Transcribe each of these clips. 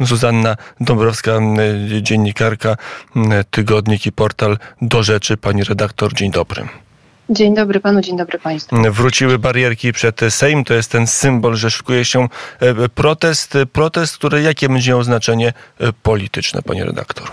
Zuzanna Dąbrowska, dziennikarka, tygodnik i portal Do Rzeczy. Pani redaktor, dzień dobry. Dzień dobry panu, dzień dobry państwu. Wróciły barierki przed Sejm. To jest ten symbol, że szykuje się e, protest. Protest, który jakie będzie miał znaczenie e, polityczne, pani redaktor?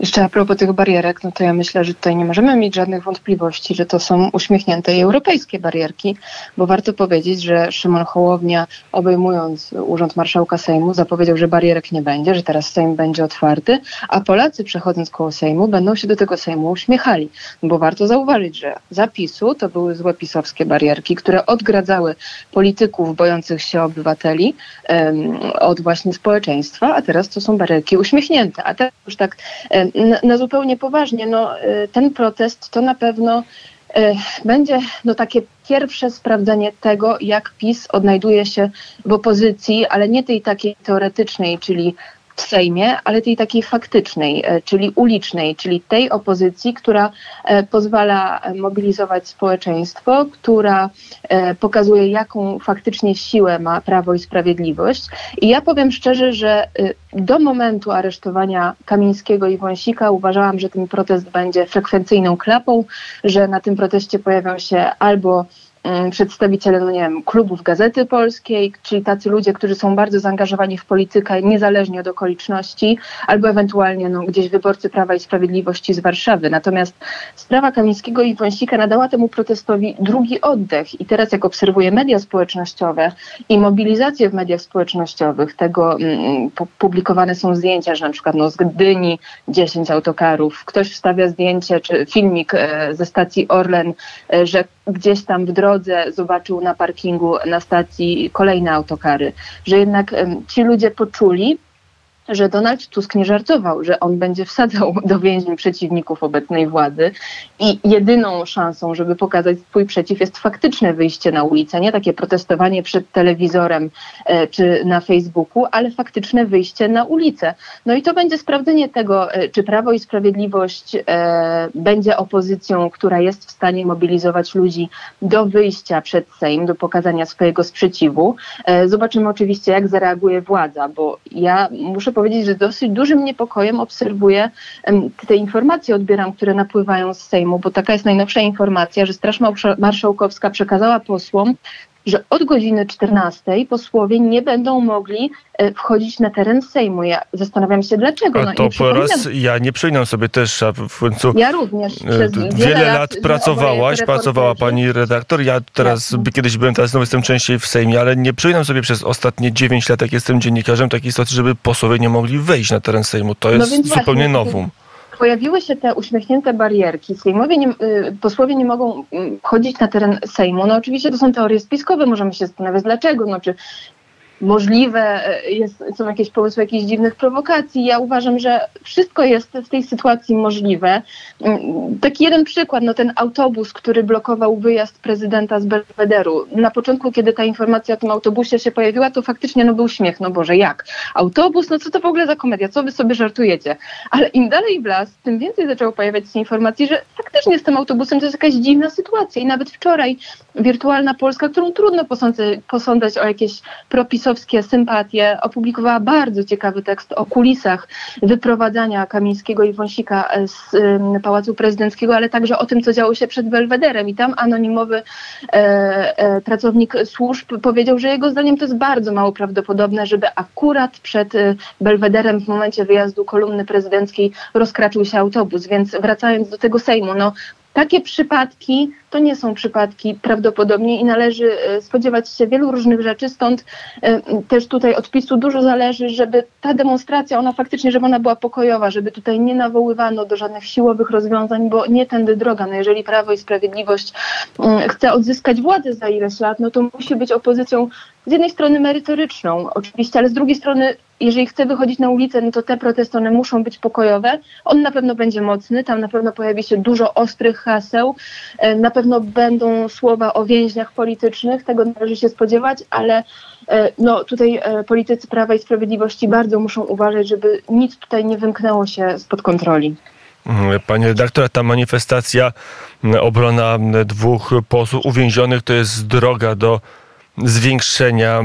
Jeszcze a propos tych barierek, no to ja myślę, że tutaj nie możemy mieć żadnych wątpliwości, że to są uśmiechnięte i europejskie barierki, bo warto powiedzieć, że Szymon Hołownia obejmując Urząd Marszałka Sejmu zapowiedział, że barierek nie będzie, że teraz Sejm będzie otwarty, a Polacy przechodząc koło Sejmu będą się do tego Sejmu uśmiechali, bo warto zauważyć, że zapisu to były złe pisowskie barierki, które odgradzały polityków bojących się obywateli um, od właśnie społeczeństwa, a teraz to są barierki uśmiechnięte, a teraz już tak na, na zupełnie poważnie, no, y, ten protest to na pewno y, będzie no, takie pierwsze sprawdzenie tego, jak PiS odnajduje się w opozycji, ale nie tej takiej teoretycznej, czyli w Sejmie, ale tej takiej faktycznej, e, czyli ulicznej, czyli tej opozycji, która e, pozwala mobilizować społeczeństwo, która e, pokazuje, jaką faktycznie siłę ma Prawo i Sprawiedliwość. I ja powiem szczerze, że do momentu aresztowania Kamińskiego i Wąsika uważałam, że ten protest będzie frekwencyjną klapą, że na tym proteście pojawią się albo przedstawiciele, no nie wiem, klubów Gazety Polskiej, czyli tacy ludzie, którzy są bardzo zaangażowani w politykę niezależnie od okoliczności, albo ewentualnie no, gdzieś wyborcy Prawa i Sprawiedliwości z Warszawy. Natomiast sprawa Kamińskiego i Wąsika nadała temu protestowi drugi oddech i teraz jak obserwuję media społecznościowe i mobilizację w mediach społecznościowych, tego mm, publikowane są zdjęcia, że na przykład no, z Gdyni 10 autokarów, ktoś wstawia zdjęcie czy filmik e, ze stacji Orlen, e, że gdzieś tam w drodze zobaczył na parkingu na stacji kolejne autokary, że jednak ci ludzie poczuli, że Donald Tusk nie żartował, że on będzie wsadzał do więzień przeciwników obecnej władzy i jedyną szansą, żeby pokazać swój przeciw jest faktyczne wyjście na ulicę, nie takie protestowanie przed telewizorem e, czy na Facebooku, ale faktyczne wyjście na ulicę. No i to będzie sprawdzenie tego, e, czy Prawo i Sprawiedliwość e, będzie opozycją, która jest w stanie mobilizować ludzi do wyjścia przed Sejm, do pokazania swojego sprzeciwu. E, zobaczymy oczywiście, jak zareaguje władza, bo ja muszę powiedzieć, że dosyć dużym niepokojem obserwuję te informacje, odbieram, które napływają z Sejmu, bo taka jest najnowsza informacja, że Straż Marszałkowska przekazała posłom że od godziny 14 posłowie nie będą mogli e, wchodzić na teren Sejmu. Ja zastanawiam się dlaczego. No, to po raz ja nie przyjmę sobie też, a w końcu ja również e, przez wiele, wiele lat, pracowałaś, pracowała pani redaktor. Ja teraz Jasne. kiedyś byłem, teraz znowu jestem częściej w Sejmie, ale nie przyjmę sobie przez ostatnie 9 lat, jak jestem dziennikarzem, takiej sytuacji, żeby posłowie nie mogli wejść na teren Sejmu. To no jest no zupełnie właśnie, nowum pojawiły się te uśmiechnięte barierki. Sejmowie nie, y, posłowie nie mogą mm, chodzić na teren Sejmu. No oczywiście to są teorie spiskowe, możemy się zastanawiać dlaczego. No, czy możliwe, e, jest, są jakieś pomysły jakichś dziwnych prowokacji. Ja uważam, że wszystko jest w tej sytuacji możliwe. Mm, taki jeden przykład, no ten autobus, który blokował wyjazd prezydenta z Belwederu. Na początku, kiedy ta informacja o tym autobusie się pojawiła, to faktycznie no był śmiech, no Boże, jak? Autobus? No co to w ogóle za komedia? Co wy sobie żartujecie? Ale im dalej w las, tym więcej zaczęło pojawiać się informacji, że faktycznie z tym autobusem to jest jakaś dziwna sytuacja. I nawet wczoraj wirtualna Polska, którą trudno posądzać o jakieś propisy pisowskie sympatie opublikowała bardzo ciekawy tekst o kulisach wyprowadzania Kamińskiego i Wąsika z Pałacu Prezydenckiego, ale także o tym, co działo się przed Belwederem. I tam anonimowy e, e, pracownik służb powiedział, że jego zdaniem to jest bardzo mało prawdopodobne, żeby akurat przed e, Belwederem w momencie wyjazdu kolumny prezydenckiej rozkraczył się autobus. Więc wracając do tego Sejmu, no takie przypadki to nie są przypadki prawdopodobnie i należy e, spodziewać się wielu różnych rzeczy, stąd e, też tutaj od PiSu dużo zależy, żeby ta demonstracja, ona faktycznie, żeby ona była pokojowa, żeby tutaj nie nawoływano do żadnych siłowych rozwiązań, bo nie tędy droga. No jeżeli Prawo i Sprawiedliwość mm, chce odzyskać władzę za ileś lat, no to musi być opozycją z jednej strony merytoryczną, oczywiście, ale z drugiej strony, jeżeli chce wychodzić na ulicę, no to te protesty one muszą być pokojowe. On na pewno będzie mocny, tam na pewno pojawi się dużo ostrych haseł, e, na pewno będą słowa o więźniach politycznych, tego należy się spodziewać, ale e, no, tutaj e, politycy Prawa i Sprawiedliwości bardzo muszą uważać, żeby nic tutaj nie wymknęło się spod kontroli. Mhm, panie redaktor, ta manifestacja, obrona dwóch posłów uwięzionych to jest droga do zwiększenia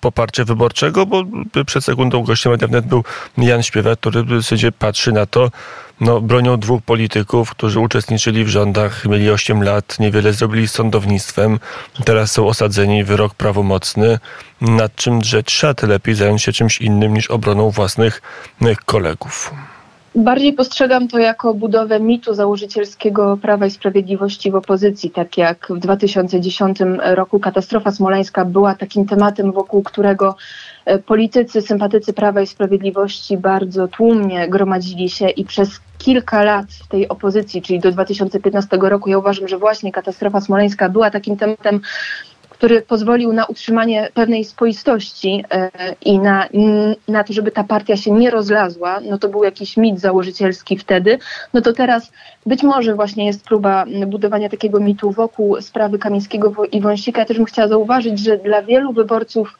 poparcia wyborczego, bo przed sekundą gościem Media był Jan Śpiewak, który w zasadzie patrzy na to, no, bronią dwóch polityków, którzy uczestniczyli w rządach, mieli 8 lat, niewiele zrobili z sądownictwem, teraz są osadzeni, wyrok prawomocny, nad czym drzeć szat, lepiej zająć się czymś innym niż obroną własnych kolegów. Bardziej postrzegam to jako budowę mitu założycielskiego Prawa i Sprawiedliwości w opozycji, tak jak w 2010 roku katastrofa smoleńska była takim tematem, wokół którego e, politycy, sympatycy Prawa i Sprawiedliwości bardzo tłumnie gromadzili się i przez kilka lat w tej opozycji, czyli do 2015 roku, ja uważam, że właśnie katastrofa smoleńska była takim tematem, który pozwolił na utrzymanie pewnej spoistości e, i na, na to, żeby ta partia się nie rozlazła, no to był jakiś mit założycielski wtedy, no to teraz być może właśnie jest próba budowania takiego mitu wokół sprawy Kamińskiego i Wąsika. Ja też bym chciała zauważyć, że dla wielu wyborców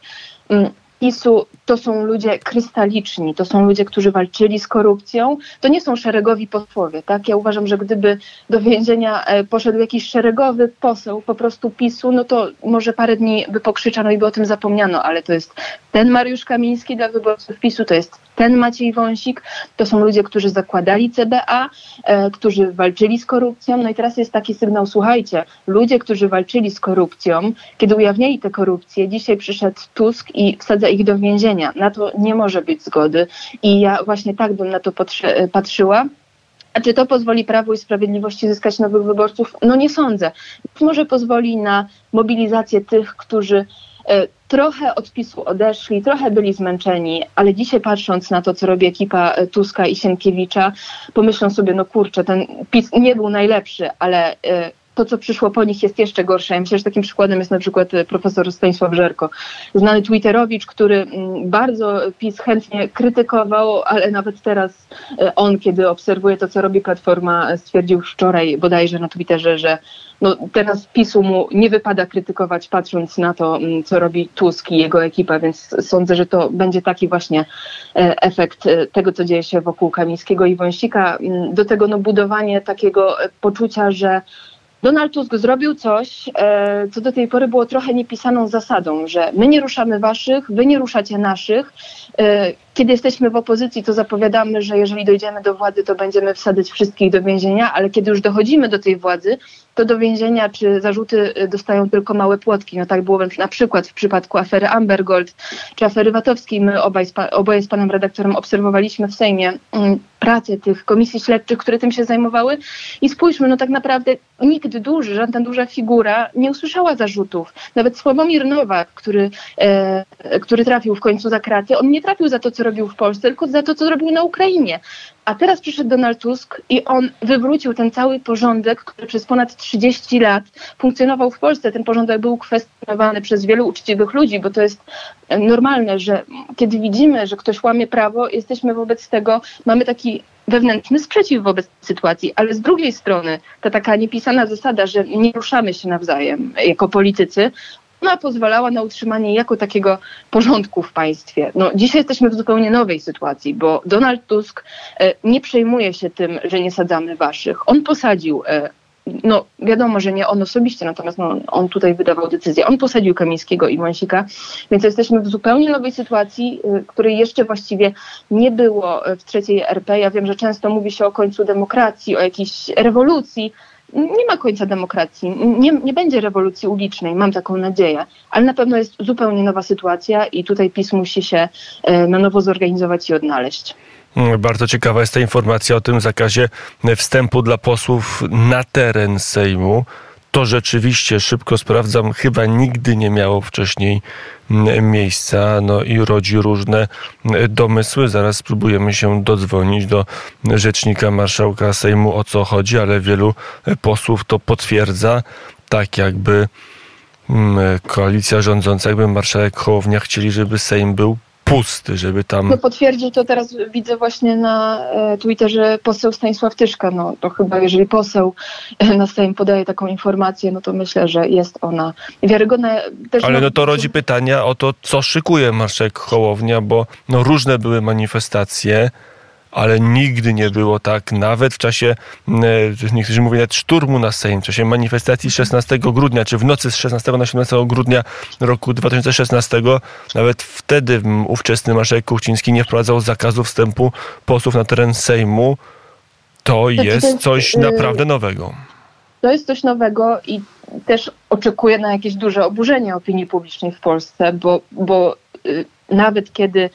PiSu to są ludzie krystaliczni, to są ludzie, którzy walczyli z korupcją. To nie są szeregowi posłowie, tak? Ja uważam, że gdyby do więzienia e, poszedł jakiś szeregowy poseł po prostu PiSu, no to może parę dni by pokrzyczano i by o tym zapomniano, ale to jest ten Mariusz Kamiński dla wyborców PiSu, to jest ten Maciej Wąsik, to są ludzie, którzy zakładali CBA, e, którzy walczyli z korupcją. No i teraz jest taki sygnał, słuchajcie, ludzie, którzy walczyli z korupcją, kiedy ujawniali tę korupcję, dzisiaj przyszedł Tusk i wsadza ich do więzienia. Na to nie może być zgody. I ja właśnie tak bym na to patrzyła. A czy to pozwoli Prawu i Sprawiedliwości zyskać nowych wyborców? No nie sądzę. Może pozwoli na mobilizację tych, którzy e, trochę od PiSu odeszli, trochę byli zmęczeni, ale dzisiaj patrząc na to, co robi ekipa e, Tuska i Sienkiewicza, pomyślą sobie, no kurczę, ten PiS nie był najlepszy, ale e, to, co przyszło po nich jest jeszcze gorsze. Ja myślę, że takim przykładem jest na przykład e, profesor Stanisław Żerko, znany Twitterowicz, który mm, bardzo PiS chętnie krytykował, ale nawet teraz on, kiedy obserwuje to, co robi Platforma, stwierdził wczoraj bodajże na Twitterze, że no, teraz PiSu mu nie wypada krytykować, patrząc na to, mm, co robi Tusk i jego ekipa, więc sądzę, że to będzie taki właśnie e, efekt e, tego, co dzieje się wokół Kamińskiego i Wąsika. Mm, do tego no, budowanie takiego e, poczucia, że Donald Tusk zrobił coś, co do tej pory było trochę niepisaną zasadą, że my nie ruszamy waszych, wy nie ruszacie naszych. Kiedy jesteśmy w opozycji, to zapowiadamy, że jeżeli dojdziemy do władzy, to będziemy wsadzać wszystkich do więzienia, ale kiedy już dochodzimy do tej władzy, to do więzienia czy zarzuty y, dostają tylko małe płotki. No tak było na przykład w przypadku afery Amber Gold czy afery Watowskiej. My obaj, oboje z panem redaktorem obserwowaliśmy w Sejmie mm, pracę tych komisji śledczych, które tym się zajmowały i spójrzmy, no tak naprawdę nikt duży, żadna duża figura nie usłyszała zarzutów. Nawet Sławomir Nowak, który, e, który trafił w końcu za kraty, on nie trafił za to, co robił w Polsce, tylko za to, co robił na Ukrainie. A teraz przyszedł Donald Tusk i on wywrócił ten cały porządek, który przez ponad 30 lat funkcjonował w Polsce. Ten porządek był kwestionowany przez wielu uczciwych ludzi, bo to jest normalne, że kiedy widzimy, że ktoś łamie prawo, jesteśmy wobec tego, mamy taki wewnętrzny sprzeciw wobec sytuacji, ale z drugiej strony ta taka niepisana zasada, że nie ruszamy się nawzajem jako politycy, ona pozwalała na utrzymanie jako takiego porządku w państwie. No, dzisiaj jesteśmy w zupełnie nowej sytuacji, bo Donald Tusk e, nie przejmuje się tym, że nie sadzamy waszych. On posadził e, no wiadomo, że nie on osobiście, natomiast no, on tutaj wydawał decyzję. On posadził Kamińskiego i Wąsika, więc jesteśmy w zupełnie nowej sytuacji, e, której jeszcze właściwie nie było w trzeciej RP. Ja wiem, że często mówi się o końcu demokracji, o jakiejś rewolucji, nie ma końca demokracji. Nie, nie będzie rewolucji ulicznej, mam taką nadzieję, ale na pewno jest zupełnie nowa sytuacja i tutaj PiS musi się e, na nowo zorganizować i odnaleźć. Bardzo ciekawa jest ta informacja o tym zakazie wstępu dla posłów na teren Sejmu to rzeczywiście szybko sprawdzam, chyba nigdy nie miało wcześniej miejsca, no i rodzi różne domysły. Zaraz spróbujemy się dodzwonić do rzecznika marszałka Sejmu o co chodzi, ale wielu posłów to potwierdza, tak jakby koalicja rządząca, jakby marszałek Hołownia chcieli, żeby Sejm był pusty, żeby tam... No potwierdził to teraz widzę właśnie na e, Twitterze poseł Stanisław Tyszka. No to chyba jeżeli poseł e, na Sejm podaje taką informację, no to myślę, że jest ona wiarygodna. Też Ale no to rodzi pytania o to, co szykuje marszałek Hołownia, bo no różne były manifestacje, ale nigdy nie było tak, nawet w czasie, niektórzy mówią nawet szturmu na Sejm, w czasie manifestacji 16 grudnia, czy w nocy z 16 na 17 grudnia roku 2016, nawet wtedy ówczesny marszałek Kuchciński nie wprowadzał zakazu wstępu posłów na teren Sejmu. To jest coś y, naprawdę nowego. To jest coś nowego i też oczekuję na jakieś duże oburzenie opinii publicznej w Polsce, bo, bo y, nawet kiedy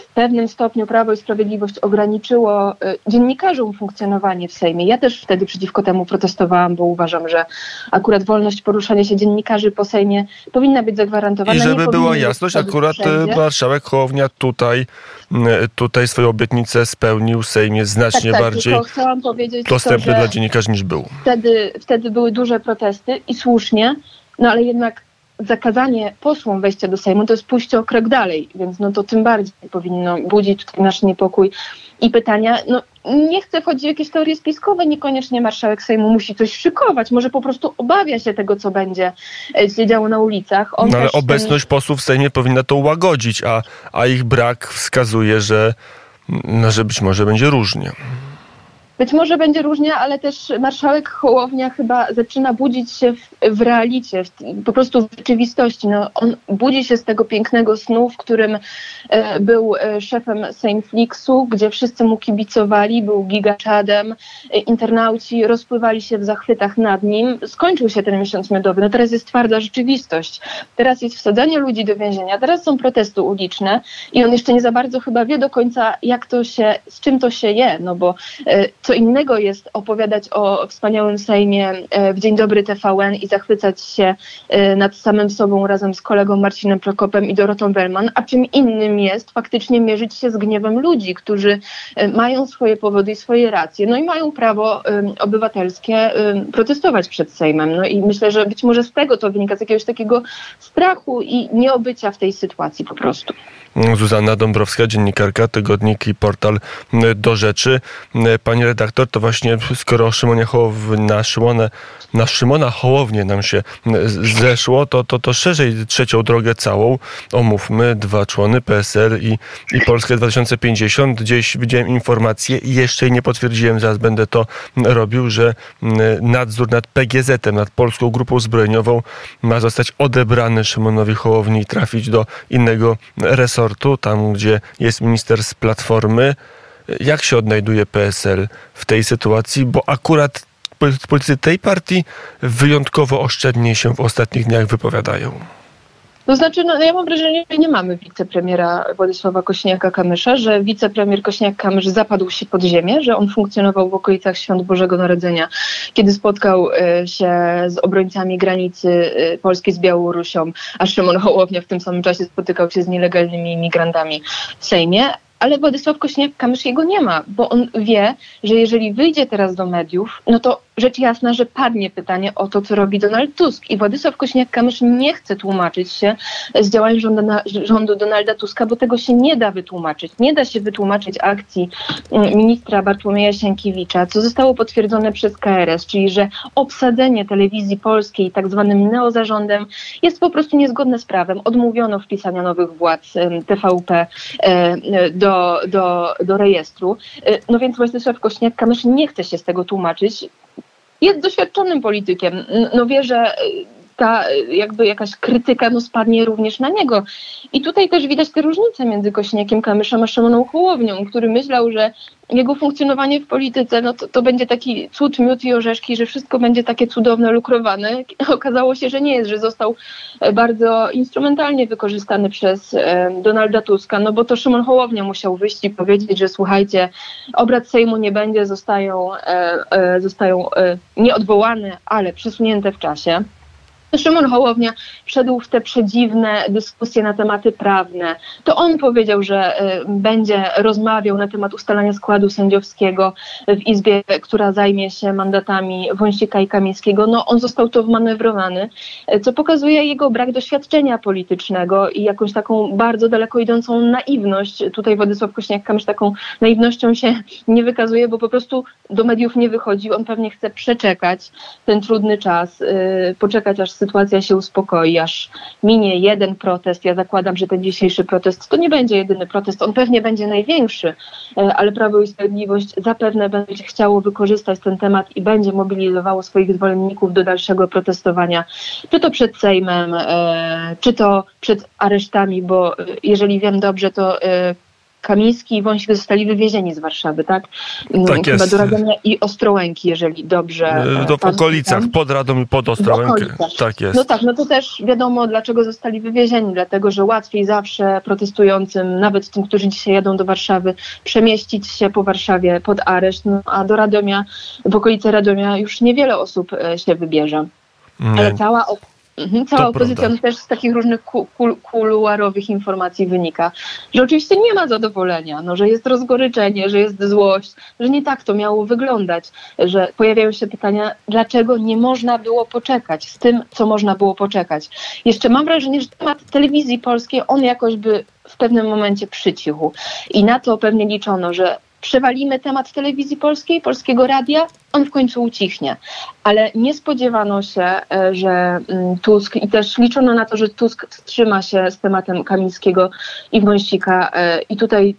w pewnym stopniu Prawo i Sprawiedliwość ograniczyło y, dziennikarzom funkcjonowanie w Sejmie. Ja też wtedy przeciwko temu protestowałam, bo uważam, że akurat wolność poruszania się dziennikarzy po Sejmie powinna być zagwarantowana. I żeby była jasność, akurat y, wszędzie. marszałek Hołownia tutaj, y, tutaj swoją obietnicę spełnił. Sejm jest znacznie tak, tak, bardziej dostępny to, dla dziennikarzy niż był. Wtedy, wtedy były duże protesty i słusznie, no ale jednak zakazanie posłom wejścia do Sejmu to jest pójście o krok dalej, więc no to tym bardziej powinno budzić tutaj nasz niepokój i pytania. No, nie chcę wchodzić w jakieś teorie spiskowe, niekoniecznie marszałek Sejmu musi coś szykować, może po prostu obawia się tego, co będzie e, się działo na ulicach. No, ale obecność ten... posłów w Sejmie powinna to łagodzić, a, a ich brak wskazuje, że, no, że być może będzie różnie. Być może będzie różnie, ale też marszałek Hołownia chyba zaczyna budzić się w, w realicie, w, po prostu w rzeczywistości. No, on budzi się z tego pięknego snu, w którym e, był e, szefem Sejmflixu, gdzie wszyscy mu kibicowali, był gigaczadem, e, internauci rozpływali się w zachwytach nad nim. Skończył się ten miesiąc miodowy, no teraz jest twarda rzeczywistość. Teraz jest wsadzanie ludzi do więzienia, teraz są protesty uliczne i on jeszcze nie za bardzo chyba wie do końca, jak to się, z czym to się je, no bo e, co innego jest opowiadać o wspaniałym Sejmie e, w Dzień Dobry TVN i zachwycać się e, nad samym sobą razem z kolegą Marcinem Prokopem i Dorotą Bellman, a czym innym jest faktycznie mierzyć się z gniewem ludzi, którzy e, mają swoje powody i swoje racje, no i mają prawo obywatelskie protestować przed Sejmem. No i myślę, że być może z tego to wynika, z jakiegoś takiego strachu i nieobycia w tej sytuacji po prostu. Zuzanna Dąbrowska, dziennikarka, tygodnik i portal Do Rzeczy. Pani redaktor, to właśnie skoro o Szymonie Hołow, na, Szymone, na Szymona Hołownię nam się zeszło, to, to, to szerzej trzecią drogę całą omówmy. Dwa człony PSL i, i Polskę 2050. Gdzieś widziałem informację i jeszcze jej nie potwierdziłem, zaraz będę to robił, że nadzór nad PGZ-em, nad Polską Grupą Zbrojeniową ma zostać odebrany Szymonowi Hołowni i trafić do innego resortu resortu, tam gdzie jest minister z Platformy. Jak się odnajduje PSL w tej sytuacji? Bo akurat politycy tej partii wyjątkowo oszczędnie się w ostatnich dniach wypowiadają. To znaczy, no, ja mam wrażenie, że nie mamy wicepremiera Władysława Kośniaka-Kamysza, że wicepremier Kośniak-Kamysz zapadł się pod ziemię, że on funkcjonował w okolicach Świąt Bożego Narodzenia, kiedy spotkał e, się z obrońcami granicy e, Polski z Białorusią, a Szymon Hołownia w tym samym czasie spotykał się z nielegalnymi imigrantami w Sejmie. Ale Władysław Kośniak-Kamysz jego nie ma, bo on wie, że jeżeli wyjdzie teraz do mediów, no to rzecz jasna, że padnie pytanie o to, co robi Donald Tusk. I Władysław Kośniak-Kamysz nie chce tłumaczyć się z działań rządu, rządu Donalda Tuska, bo tego się nie da wytłumaczyć. Nie da się wytłumaczyć akcji mm, ministra Bartłomieja Sienkiewicza, co zostało potwierdzone przez KRS, czyli że obsadzenie telewizji polskiej tak zwanym neozarządem jest po prostu niezgodne z prawem. Odmówiono wpisania nowych władz TVP e, do, do, do rejestru. E, no więc Władysław Kośniak-Kamysz nie chce się z tego tłumaczyć jest doświadczonym politykiem. No wie, że ta jakby jakaś krytyka no, spadnie również na niego. I tutaj też widać te różnice między Kośniakiem Kamyszem a Szymoną Hołownią, który myślał, że jego funkcjonowanie w polityce no to, to będzie taki cud, miód i orzeszki, że wszystko będzie takie cudowne, lukrowane. Okazało się, że nie jest, że został e, bardzo instrumentalnie wykorzystany przez e, Donalda Tuska, no bo to Szymon Hołownia musiał wyjść i powiedzieć, że słuchajcie, obrad Sejmu nie będzie, zostają, e, e, zostają e, nieodwołane, ale przesunięte w czasie. Szymon Hołownia wszedł w te przedziwne dyskusje na tematy prawne. To on powiedział, że y, będzie rozmawiał na temat ustalania składu sędziowskiego w Izbie, która zajmie się mandatami Wąsika i Kamińskiego. No on został to wmanewrowany, co pokazuje jego brak doświadczenia politycznego i jakąś taką bardzo daleko idącą naiwność. Tutaj Władysław Kośniak-Kamysz taką naiwnością się nie wykazuje, bo po prostu do mediów nie wychodzi. On pewnie chce przeczekać ten trudny czas, y, poczekać aż sytuacja się uspokoi, aż minie jeden protest. Ja zakładam, że ten dzisiejszy protest to nie będzie jedyny protest, on pewnie będzie największy, e, ale Prawo i Sprawiedliwość zapewne będzie chciało wykorzystać ten temat i będzie mobilizowało swoich zwolenników do dalszego protestowania, czy to przed Sejmem, e, czy to przed aresztami, bo e, jeżeli wiem dobrze, to Kamiński i Wąsik zostali wywiezieni z Warszawy, tak? Mm, Tak Chyba jest. do Radomia i Ostrołęki, jeżeli dobrze E, To w okolicach, pod Radom i pod Ostrołękę. Tak jest. No tak, no to też wiadomo, dlaczego zostali wywiezieni, dlatego że łatwiej zawsze protestującym, nawet tym, którzy dzisiaj jadą do Warszawy, przemieścić się po Warszawie pod areszt, no, a do Radomia, w okolice Radomia już niewiele osób e, się wybierze. Ale Nie, cała, op- mhm, cała To opozycja prawda. też z takich różnych ku, kul, kuluarowych informacji wynika, że oczywiście nie ma zadowolenia, no, że jest rozgoryczenie, że jest złość, że nie tak to miało wyglądać, że pojawiają się pytania, dlaczego nie można było poczekać z tym, co można było poczekać. Jeszcze mam wrażenie, że temat telewizji polskiej, on jakoś by w pewnym momencie przycichł i na to pewnie liczono, że przewalimy temat telewizji polskiej, polskiego radia, on w końcu ucichnie. Ale nie spodziewano się, e, że mm, Tusk i też liczono na to, że Tusk wstrzyma się z tematem Kamińskiego i Wąsika e, i tutaj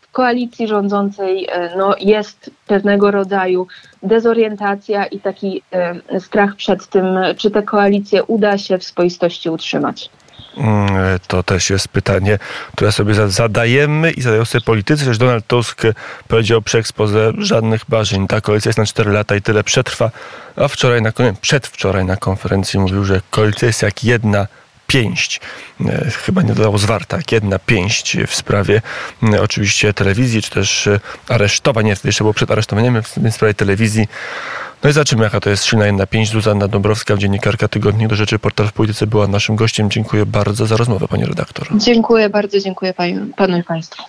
w koalicji rządzącej e, no, jest pewnego rodzaju dezorientacja i taki strach przed tym, czy tę koalicję uda się w swoistości utrzymać. Mm, To też jest pytanie, które sobie za- zadajemy i zadają sobie politycy, że Donald Tusk powiedział przy ekspoze żadnych barzeń. Ta koalicja jest na 4 lata i tyle przetrwa. A wczoraj na, kon- przedwczoraj na konferencji mówił, że koalicja jest jak jedna pięść. E, Chyba nie dodał zwarta, jedna pięść w sprawie e, oczywiście telewizji, czy też e, aresztowań. Nie, jeszcze było przed aresztowaniem w sprawie telewizji. No i zobaczymy, jaka to jest silna jedna pięść. Zuzanna Dąbrowska, dziennikarka Tygodni do Rzeczy Portal w Polityce była naszym gościem. Dziękuję bardzo za rozmowę, pani redaktor. Dziękuję bardzo, dziękuję panu i państwu.